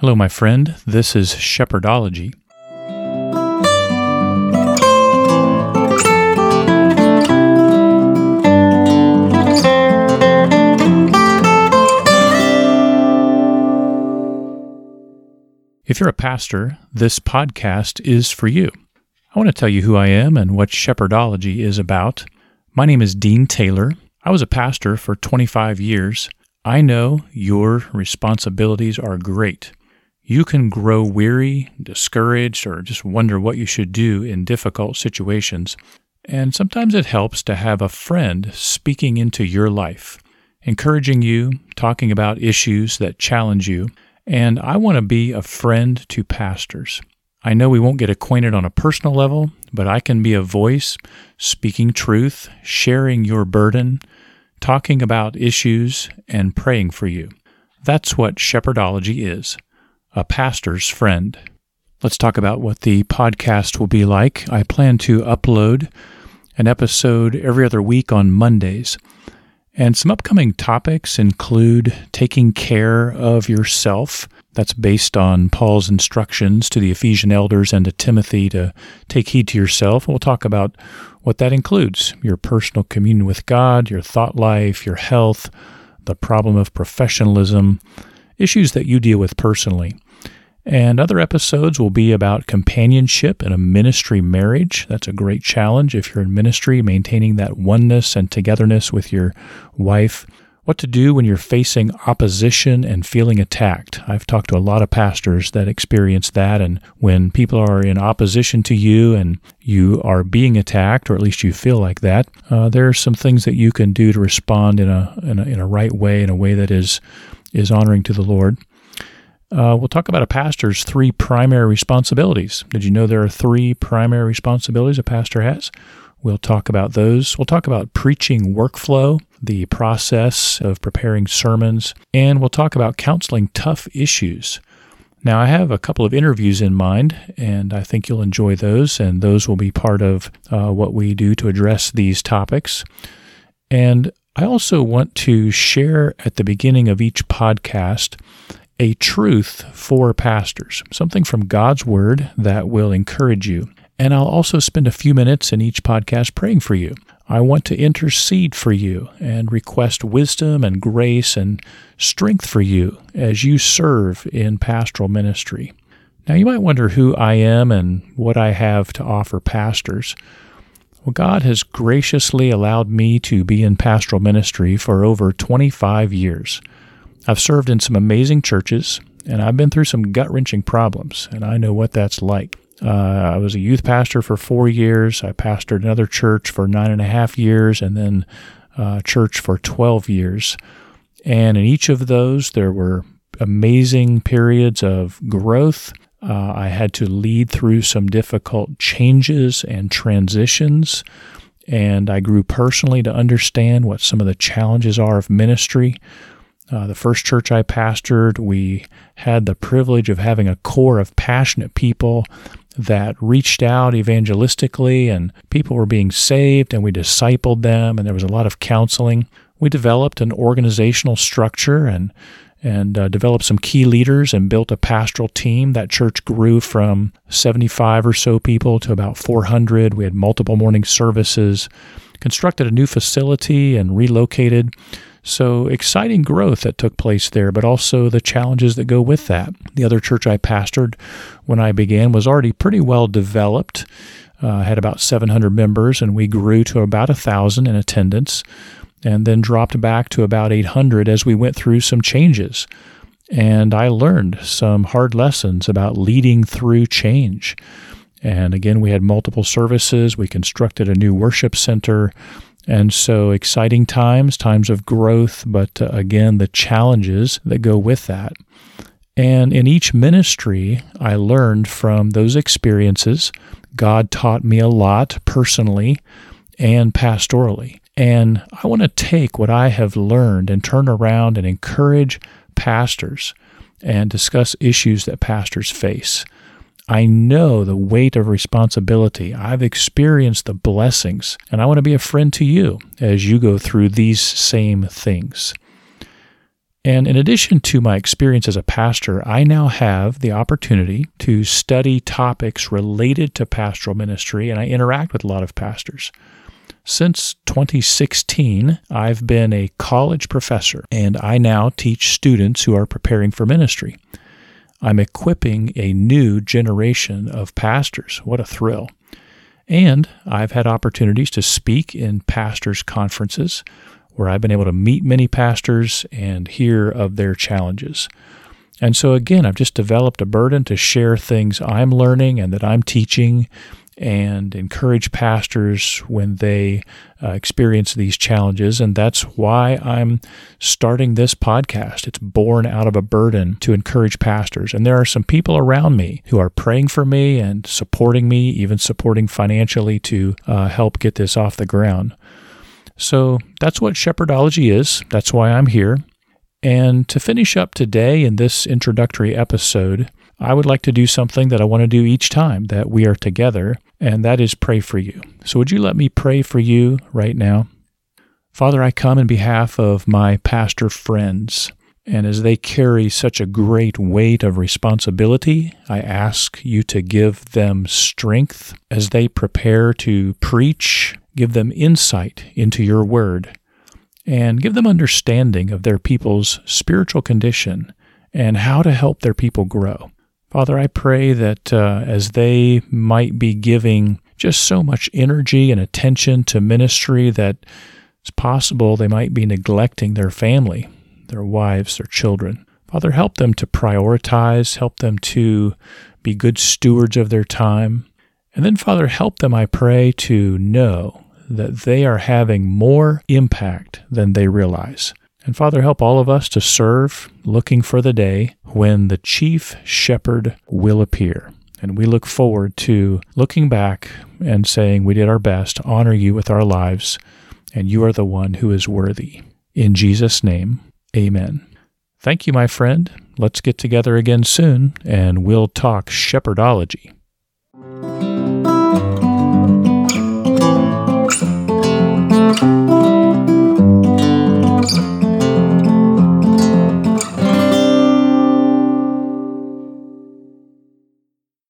Hello, my friend. This is Shepherdology. If you're a pastor, this podcast is for you. I want to tell you who I am and what Shepherdology is about. My name is Dean Taylor. I was a pastor for 25 years. I know your responsibilities are great. You can grow weary, discouraged, or just wonder what you should do in difficult situations. And sometimes it helps to have a friend speaking into your life, encouraging you, talking about issues that challenge you. And I want to be a friend to pastors. I know we won't get acquainted on a personal level, but I can be a voice speaking truth, sharing your burden, talking about issues, and praying for you. That's what shepherdology is a pastor's friend. Let's talk about what the podcast will be like. I plan to upload an episode every other week on Mondays. And some upcoming topics include taking care of yourself. That's based on Paul's instructions to the Ephesian elders and to Timothy to take heed to yourself. We'll talk about what that includes your personal communion with God, your thought life, your health, the problem of professionalism, issues that you deal with personally. And other episodes will be about companionship in a ministry marriage. That's a great challenge if you're in ministry, maintaining that oneness and togetherness with your wife. What to do when you're facing opposition and feeling attacked. I've talked to a lot of pastors that experience that. And when people are in opposition to you and you are being attacked, or at least you feel like that, uh, there are some things that you can do to respond in a, in a, in a right way, in a way that is is honoring to the Lord. Uh, we'll talk about a pastor's three primary responsibilities. Did you know there are three primary responsibilities a pastor has? We'll talk about those. We'll talk about preaching workflow, the process of preparing sermons, and we'll talk about counseling tough issues. Now, I have a couple of interviews in mind, and I think you'll enjoy those, and those will be part of uh, what we do to address these topics. And I also want to share at the beginning of each podcast a truth for pastors, something from God's Word that will encourage you. And I'll also spend a few minutes in each podcast praying for you. I want to intercede for you and request wisdom and grace and strength for you as you serve in pastoral ministry. Now, you might wonder who I am and what I have to offer pastors. Well, God has graciously allowed me to be in pastoral ministry for over 25 years. I've served in some amazing churches, and I've been through some gut wrenching problems, and I know what that's like. Uh, I was a youth pastor for four years. I pastored another church for nine and a half years, and then uh, church for 12 years. And in each of those, there were amazing periods of growth uh, I had to lead through some difficult changes and transitions, and I grew personally to understand what some of the challenges are of ministry. Uh, the first church I pastored, we had the privilege of having a core of passionate people that reached out evangelistically, and people were being saved, and we discipled them, and there was a lot of counseling. We developed an organizational structure and and uh, developed some key leaders and built a pastoral team. That church grew from 75 or so people to about 400. We had multiple morning services, constructed a new facility, and relocated. So, exciting growth that took place there, but also the challenges that go with that. The other church I pastored when I began was already pretty well developed. Uh, had about 700 members, and we grew to about 1,000 in attendance and then dropped back to about 800 as we went through some changes. And I learned some hard lessons about leading through change. And again, we had multiple services. We constructed a new worship center. And so exciting times, times of growth, but uh, again, the challenges that go with that. And in each ministry, I learned from those experiences. God taught me a lot personally and pastorally. And I want to take what I have learned and turn around and encourage pastors and discuss issues that pastors face. I know the weight of responsibility. I've experienced the blessings, and I want to be a friend to you as you go through these same things. And in addition to my experience as a pastor, I now have the opportunity to study topics related to pastoral ministry, and I interact with a lot of pastors. Since 2016, I've been a college professor, and I now teach students who are preparing for ministry. I'm equipping a new generation of pastors. What a thrill! And I've had opportunities to speak in pastors' conferences where I've been able to meet many pastors and hear of their challenges. And so, again, I've just developed a burden to share things I'm learning and that I'm teaching and encourage pastors when they uh, experience these challenges. And that's why I'm starting this podcast. It's born out of a burden to encourage pastors. And there are some people around me who are praying for me and supporting me, even supporting financially to uh, help get this off the ground. So that's what Shepherdology is. That's why I'm here. And to finish up today in this introductory episode, I would like to do something that I want to do each time that we are together, and that is pray for you. So, would you let me pray for you right now? Father, I come in behalf of my pastor friends, and as they carry such a great weight of responsibility, I ask you to give them strength as they prepare to preach Give them insight into your word and give them understanding of their people's spiritual condition and how to help their people grow. Father, I pray that uh, as they might be giving just so much energy and attention to ministry that it's possible they might be neglecting their family, their wives, their children. Father, help them to prioritize, help them to be good stewards of their time, and then, Father, help them, I pray, to know that they are having more impact than they realize. And Father, help all of us to serve looking for the day when the chief shepherd will appear. And we look forward to looking back and saying we did our best to honor you with our lives, and you are the one who is worthy. In Jesus' name, amen. Thank you, my friend. Let's get together again soon, and we'll talk shepherdology.